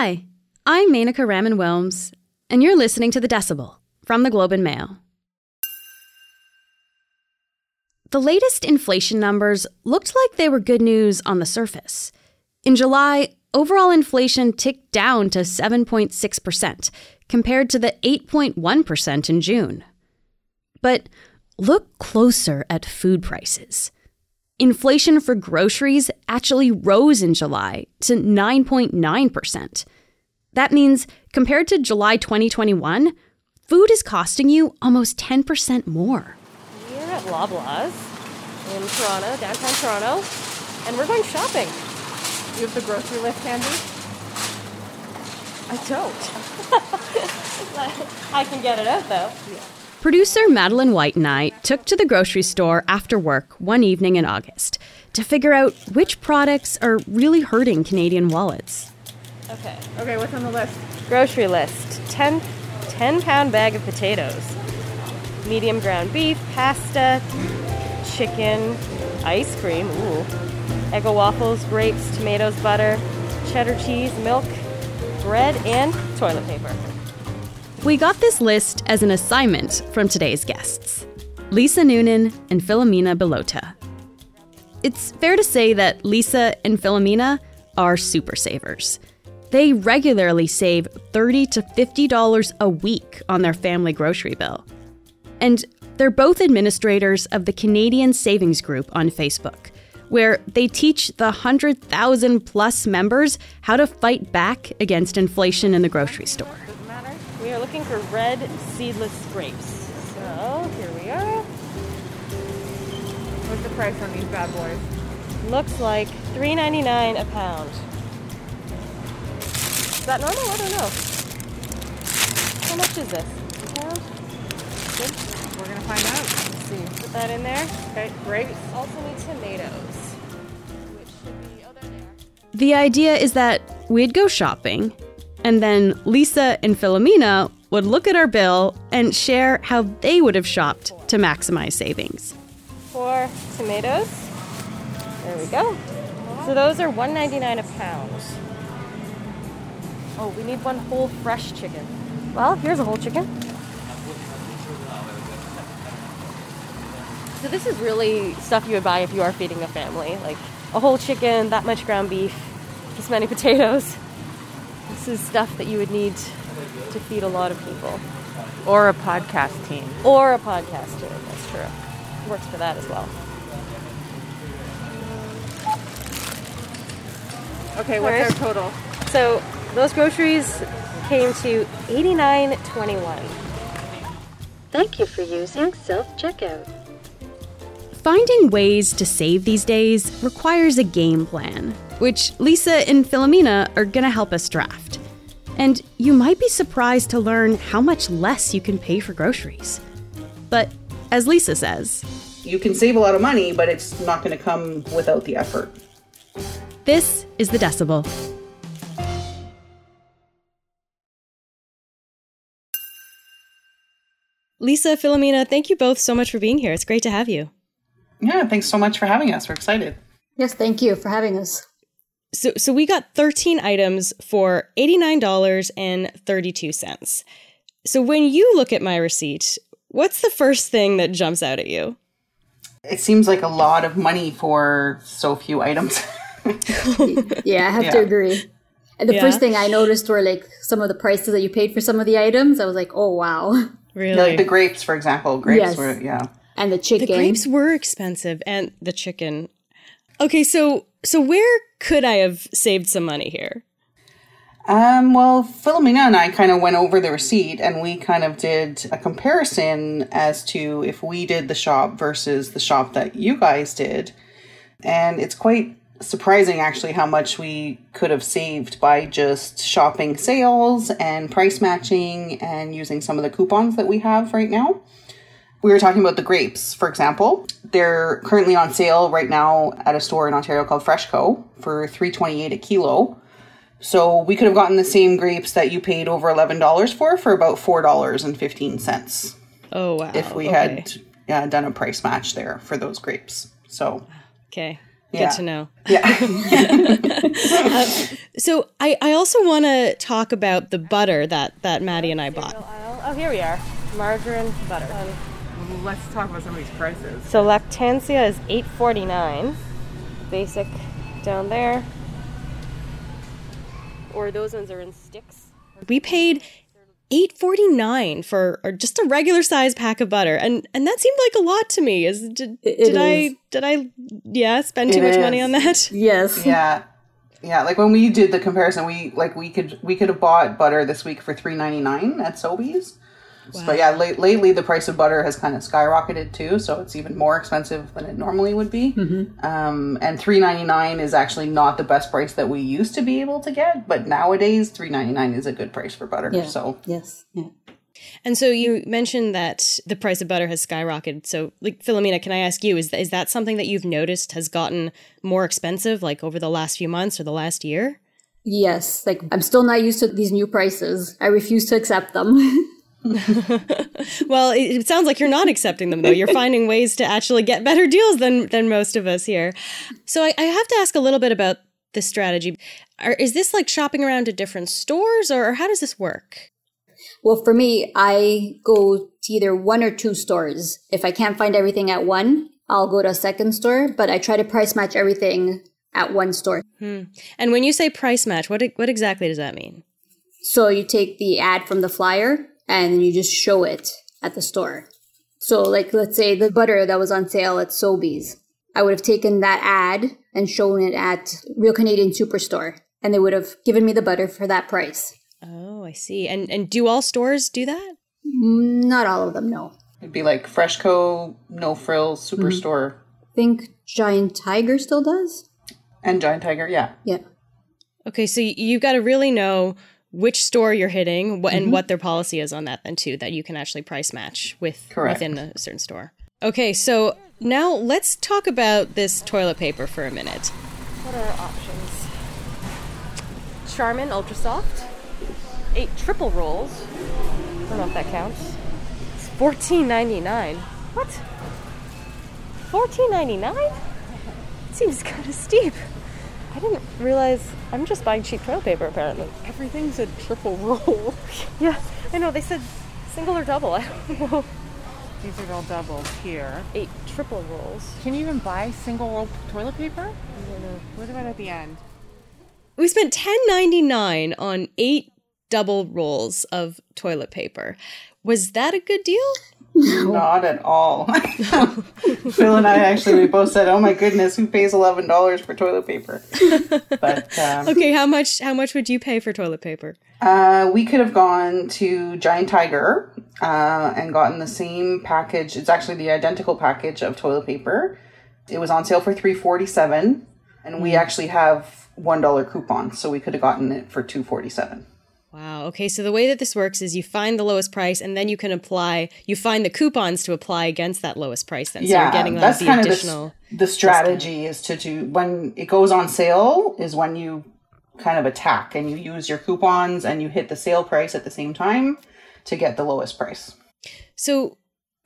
Hi, I'm Menaka Raman Wilms, and you're listening to The Decibel from the Globe and Mail. The latest inflation numbers looked like they were good news on the surface. In July, overall inflation ticked down to 7.6%, compared to the 8.1% in June. But look closer at food prices. Inflation for groceries actually rose in July to 9.9%. That means, compared to July 2021, food is costing you almost 10% more. We're at Loblaws in Toronto, downtown Toronto, and we're going shopping. You have the grocery list handy? I don't. I can get it out though. Producer Madeline White and I took to the grocery store after work one evening in August to figure out which products are really hurting Canadian wallets. Okay. Okay, what's on the list? Grocery list 10, 10 pound bag of potatoes, medium ground beef, pasta, chicken, ice cream, ooh, Eggo waffles, grapes, tomatoes, butter, cheddar cheese, milk, bread, and toilet paper. We got this list as an assignment from today's guests Lisa Noonan and Filomena Bilotta. It's fair to say that Lisa and Filomena are super savers. They regularly save 30 to $50 a week on their family grocery bill. And they're both administrators of the Canadian Savings Group on Facebook, where they teach the 100,000 plus members how to fight back against inflation in the grocery store. Doesn't matter. We are looking for red seedless grapes. So here we are. What's the price on these bad boys? Looks like $3.99 a pound. Is that normal? I don't know. How much is this? A pound? Good. We're gonna find out. Let's see. Put that in there. Okay, grapes. Also need tomatoes. Which should be, oh, there they are. The idea is that we'd go shopping, and then Lisa and Filomena would look at our bill and share how they would have shopped to maximize savings. Four tomatoes. There we go. So those are $1.99 a pound. Oh, we need one whole fresh chicken. Well, here's a whole chicken. So this is really stuff you would buy if you are feeding a family, like a whole chicken, that much ground beef, this many potatoes. This is stuff that you would need to feed a lot of people, Or a podcast team. or a podcast team. That's true. Works for that as well. Okay, what's Where's- our total? So those groceries came to $89.21. Thank you for using self checkout. Finding ways to save these days requires a game plan, which Lisa and Filomena are going to help us draft. And you might be surprised to learn how much less you can pay for groceries. But as Lisa says, you can save a lot of money, but it's not going to come without the effort. this is the decibel. Lisa, Filomena, thank you both so much for being here. It's great to have you. Yeah, thanks so much for having us. We're excited. Yes, thank you for having us. So, so we got 13 items for $89.32. So when you look at my receipt, what's the first thing that jumps out at you? It seems like a lot of money for so few items. Yeah, I have to agree. And the Yeah. first thing I noticed were like some of the prices that you paid for some of the items. I was like, oh wow. Really? like the grapes, for example. Grapes Yes. were, yeah. And the chicken. the grapes were expensive and the chicken. Okay, so so where could I have saved some money here? Um, well, Filomena and I kind of went over the receipt and we kind of did a comparison as to if we did the shop versus the shop that you guys did. And it's quite surprising actually how much we could have saved by just shopping sales and price matching and using some of the coupons that we have right now. We were talking about the grapes, for example. They're currently on sale right now at a store in Ontario called Freshco for 3.28 a kilo. So we could have gotten the same grapes that you paid over eleven dollars for for about four dollars and fifteen cents Oh wow. if we okay. had yeah, done a price match there for those grapes. So Okay. Yeah. Good to know. yeah, So I, I also want to talk about the butter that, that Maddie and I bought. Oh, here we are. Margarine, butter. Um, Let's talk about some of these prices. so Lactancia is eight forty nine. Basic down there. Or those ones are in sticks. We paid eight forty nine for or just a regular size pack of butter, and and that seemed like a lot to me. Is did, It- did it I is. did I yeah spend too It much money on that? Yes. Yeah. Yeah, like when we did the comparison, we like we could we could have bought butter this week for three ninety nine at Sobeys. But yeah, late, lately the price of butter has kind of skyrocketed too, so it's even more expensive than it normally would be. Um, and three ninety nine is actually not the best price that we used to be able to get, but nowadays three ninety nine is a good price for butter. Yeah. So Yes. Yeah. And so you mentioned that the price of butter has skyrocketed. So, like Filomena, can I ask you is is that something that you've noticed has gotten more expensive, like over the last few months or the last year? Yes. Like I'm still not used to these new prices. I refuse to accept them. Well, it, it sounds like you're not accepting them though. You're finding ways to actually get better deals than than most of us here. So I, I have to ask a little bit about this strategy. Are, is this like shopping around to different stores, or, or how does this work? well, for me, I go to either one or two stores. If I can't find everything at one, I'll go to a second store, but I try to price match everything at one store. Hmm. And when you say price match, what what exactly does that mean? So you take the ad from the flyer and then you just show it at the store. So like let's say the butter that was on sale at Sobeys. I would have taken that ad and shown it at Real Canadian Superstore and they would have given me the butter for that price. Oh, I see. And and do all stores do that? Not all of them, no. it'd be like Freshco, No Frills, mm-hmm. Superstore, I think Giant Tiger still does. and Giant Tiger. Yeah. Yeah. Okay, so you've got to really know which store you're hitting wh- and mm-hmm. what their policy is on that then too that you can actually price match with Correct. within a certain store. Okay, so now let's talk about this toilet paper for a minute. What are our options? Charmin Ultra Soft. Eight triple rolls. I don't know if that counts. It's fourteen ninety nine. What? Fourteen ninety nine? Seems kind of steep. I didn't realize I'm just buying cheap toilet paper apparently. Everything's a triple roll. Yeah, I know. They said single or double. I don't know. These are all doubles here. Eight triple rolls. Can you even buy single roll toilet paper? What about at the end? We spent ten ninety nine on eight double rolls of toilet paper. Was that a good deal? Not at all. Phil and I actually we both said, "Oh my goodness, who pays eleven dollars for toilet paper?" But um, Okay, how much how much would you pay for toilet paper? uh, we could have gone to Giant Tiger uh, and gotten the same package. It's actually the identical package of toilet paper. It was on sale for three forty seven, and we actually have one dollar coupons, so we could have gotten it for two forty seven. Wow. Okay. So the way that this works is you find the lowest price, and then you can apply. You find the coupons to apply against that lowest price. Then, so yeah, you're getting that's the kind additional. of the, the strategy is to do when it goes on sale is when you kind of attack and you use your coupons and you hit the sale price at the same time to get the lowest price. So,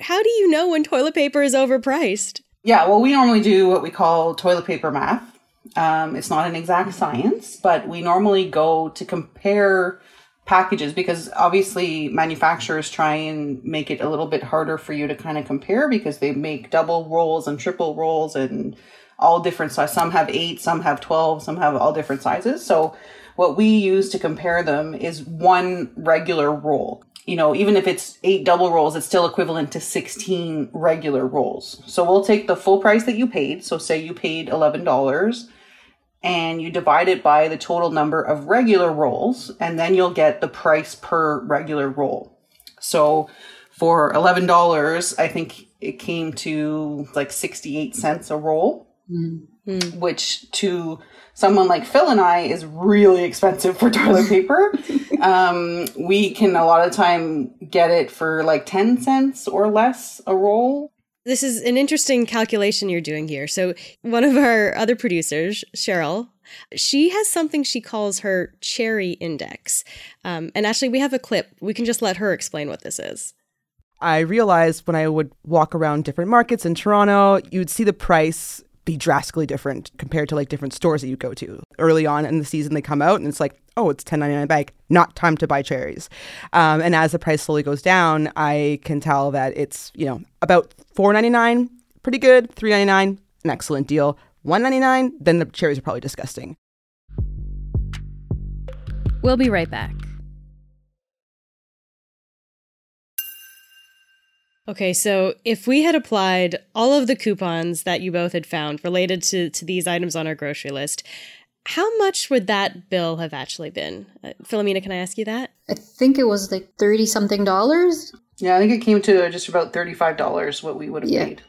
how do you know when toilet paper is overpriced? Yeah, well, we normally do what we call toilet paper math. Um, it's not an exact science, but we normally go to compare packages because obviously manufacturers try and make it a little bit harder for you to kind of compare because they make double rolls and triple rolls and all different sizes. Some have eight, some have 12, some have all different sizes. So what we use to compare them is one regular roll. You know, even if it's eight double rolls, it's still equivalent to 16 regular rolls. So we'll take the full price that you paid. So say you paid $11 and you divide it by the total number of regular rolls, and then you'll get the price per regular roll. So for $11, I think it came to like 68 cents a roll, which to someone like Phil and I is really expensive for toilet paper. um, we can a lot of time get it for like 10 cents or less a roll. This is an interesting calculation you're doing here. So, one of our other producers, Cheryl, she has something she calls her cherry index. Um, and actually, we have a clip. We can just let her explain what this is. I realized when I would walk around different markets in Toronto, you'd see the price be drastically different compared to like different stores that you go to. Early on in the season, they come out and it's like, oh, it's ten ninety nine a bag, not time to buy cherries. Um, and as the price slowly goes down, I can tell that it's you know about four ninety nine, pretty good. Three ninety nine, an excellent deal. One ninety nine, then the cherries are probably disgusting. We'll be right back. Okay, so if we had applied all of the coupons that you both had found related to, to these items on our grocery list, how much would that bill have actually been? Uh, Filomena, can I ask you that? I think it was like 30 something dollars. Yeah, I think it came to just about $35 what we would have Yeah. paid.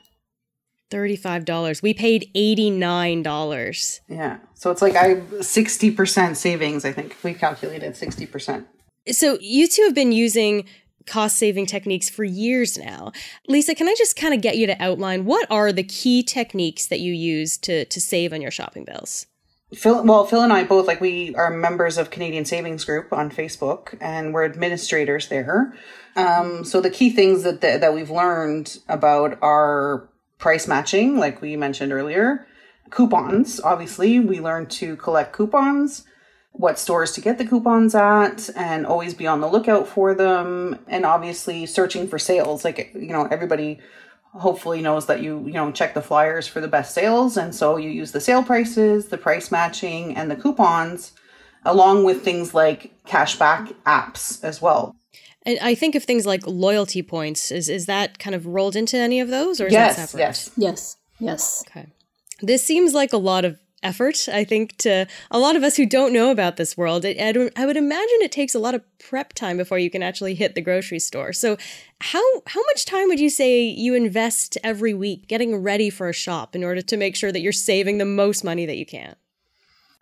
$35. We paid $89. Yeah. So it's like I 60% savings, I think. We calculated 60%. So you two have been using cost saving techniques for years now. Lisa, can I just kind of get you to outline what are the key techniques that you use to, to save on your shopping bills? Phil, well, Phil and I both like we are members of Canadian Savings Group on Facebook, and we're administrators there. Um, so the key things that that that we've learned about are price matching, like we mentioned earlier, coupons. Obviously, we learned to collect coupons, what stores to get the coupons at, and always be on the lookout for them, and obviously searching for sales. Like you know, everybody hopefully knows that you you know check the flyers for the best sales and so you use the sale prices the price matching and the coupons along with things like cashback apps as well And I think of things like loyalty points. Is is that kind of rolled into any of those, or is yes that separate? yes Yes. Yes. Okay. This seems like a lot of effort, I think, to a lot of us who don't know about this world. I, I, would imagine it takes a lot of prep time before you can actually hit the grocery store. So, how how much time would you say you invest every week getting ready for a shop in order to make sure that you're saving the most money that you can?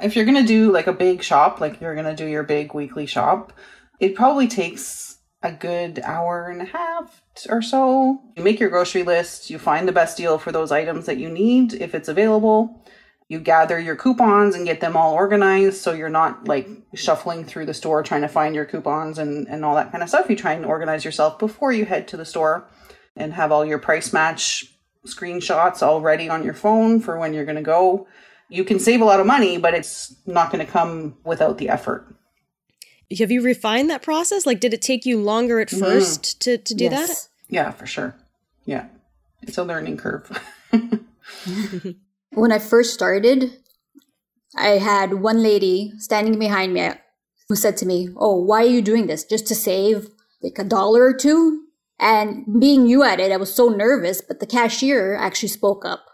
if you're gonna do like a big shop like you're gonna do your big weekly shop it probably takes a good hour and a half or so you make your grocery list you find the best deal for those items that you need if it's available you gather your coupons and get them all organized so you're not like shuffling through the store trying to find your coupons and, and all that kind of stuff. You try and organize yourself before you head to the store and have all your price match screenshots already on your phone for when you're going to go. You can save a lot of money but it's not going to come without the effort. Have you refined that process? Like, did it take you longer at mm-hmm. first to, to do that? Yeah for sure. Yeah. It's a learning curve When I first started, I had one lady standing behind me who said to me, Oh, why are you doing this? Just to save like a dollar or two? And being new at it, I was so nervous, but the cashier actually spoke up.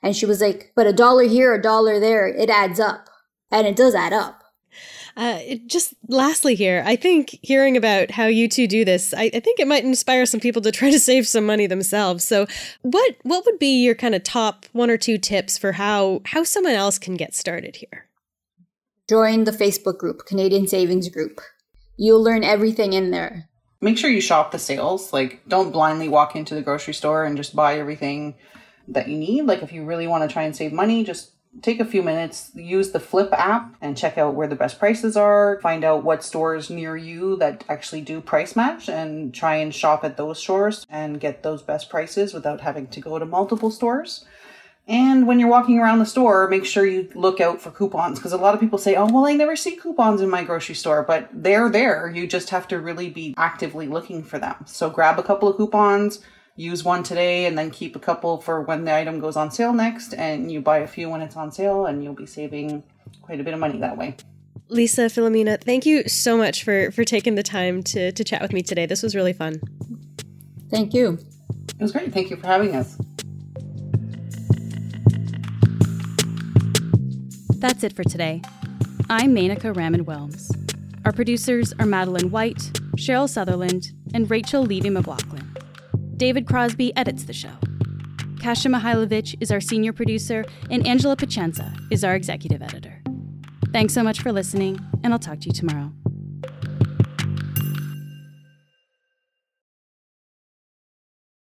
And she was like, But a dollar here, a dollar there, it adds up. And it does add up. Uh, just lastly here, I think hearing about how you two do this, I, I think it might inspire some people to try to save some money themselves. So, what what would be your kind of top one or two tips for how how someone else can get started here? Join the Facebook group, Canadian Savings Group. You'll learn everything in there. make sure you shop the sales like don't blindly walk into the grocery store and just buy everything that you need like if you really want to try and save money just take a few minutes use the Flipp app and check out where the best prices are find out what stores near you that actually do price match and try and shop at those stores and get those best prices without having to go to multiple stores and when you're walking around the store, make sure you look out for coupons because a lot of people say, oh, well, I never see coupons in my grocery store, but they're there. You just have to really be actively looking for them. So grab a couple of coupons, use one today, and then keep a couple for when the item goes on sale next. And you buy a few when it's on sale, and you'll be saving quite a bit of money that way. Lisa, Filomena, thank you so much for for taking the time to to chat with me today. This was really fun. Thank you. It was great. Thank you for having us. That's it for today. I'm Menaka Raman Wilms. Our producers are Madeline White, Cheryl Sutherland, and Rachel Levy McLaughlin. David Crosby edits the show. Kasia Mihailovic is our senior producer, and Angela Pacienza is our executive editor. Thanks so much for listening, and I'll talk to you tomorrow.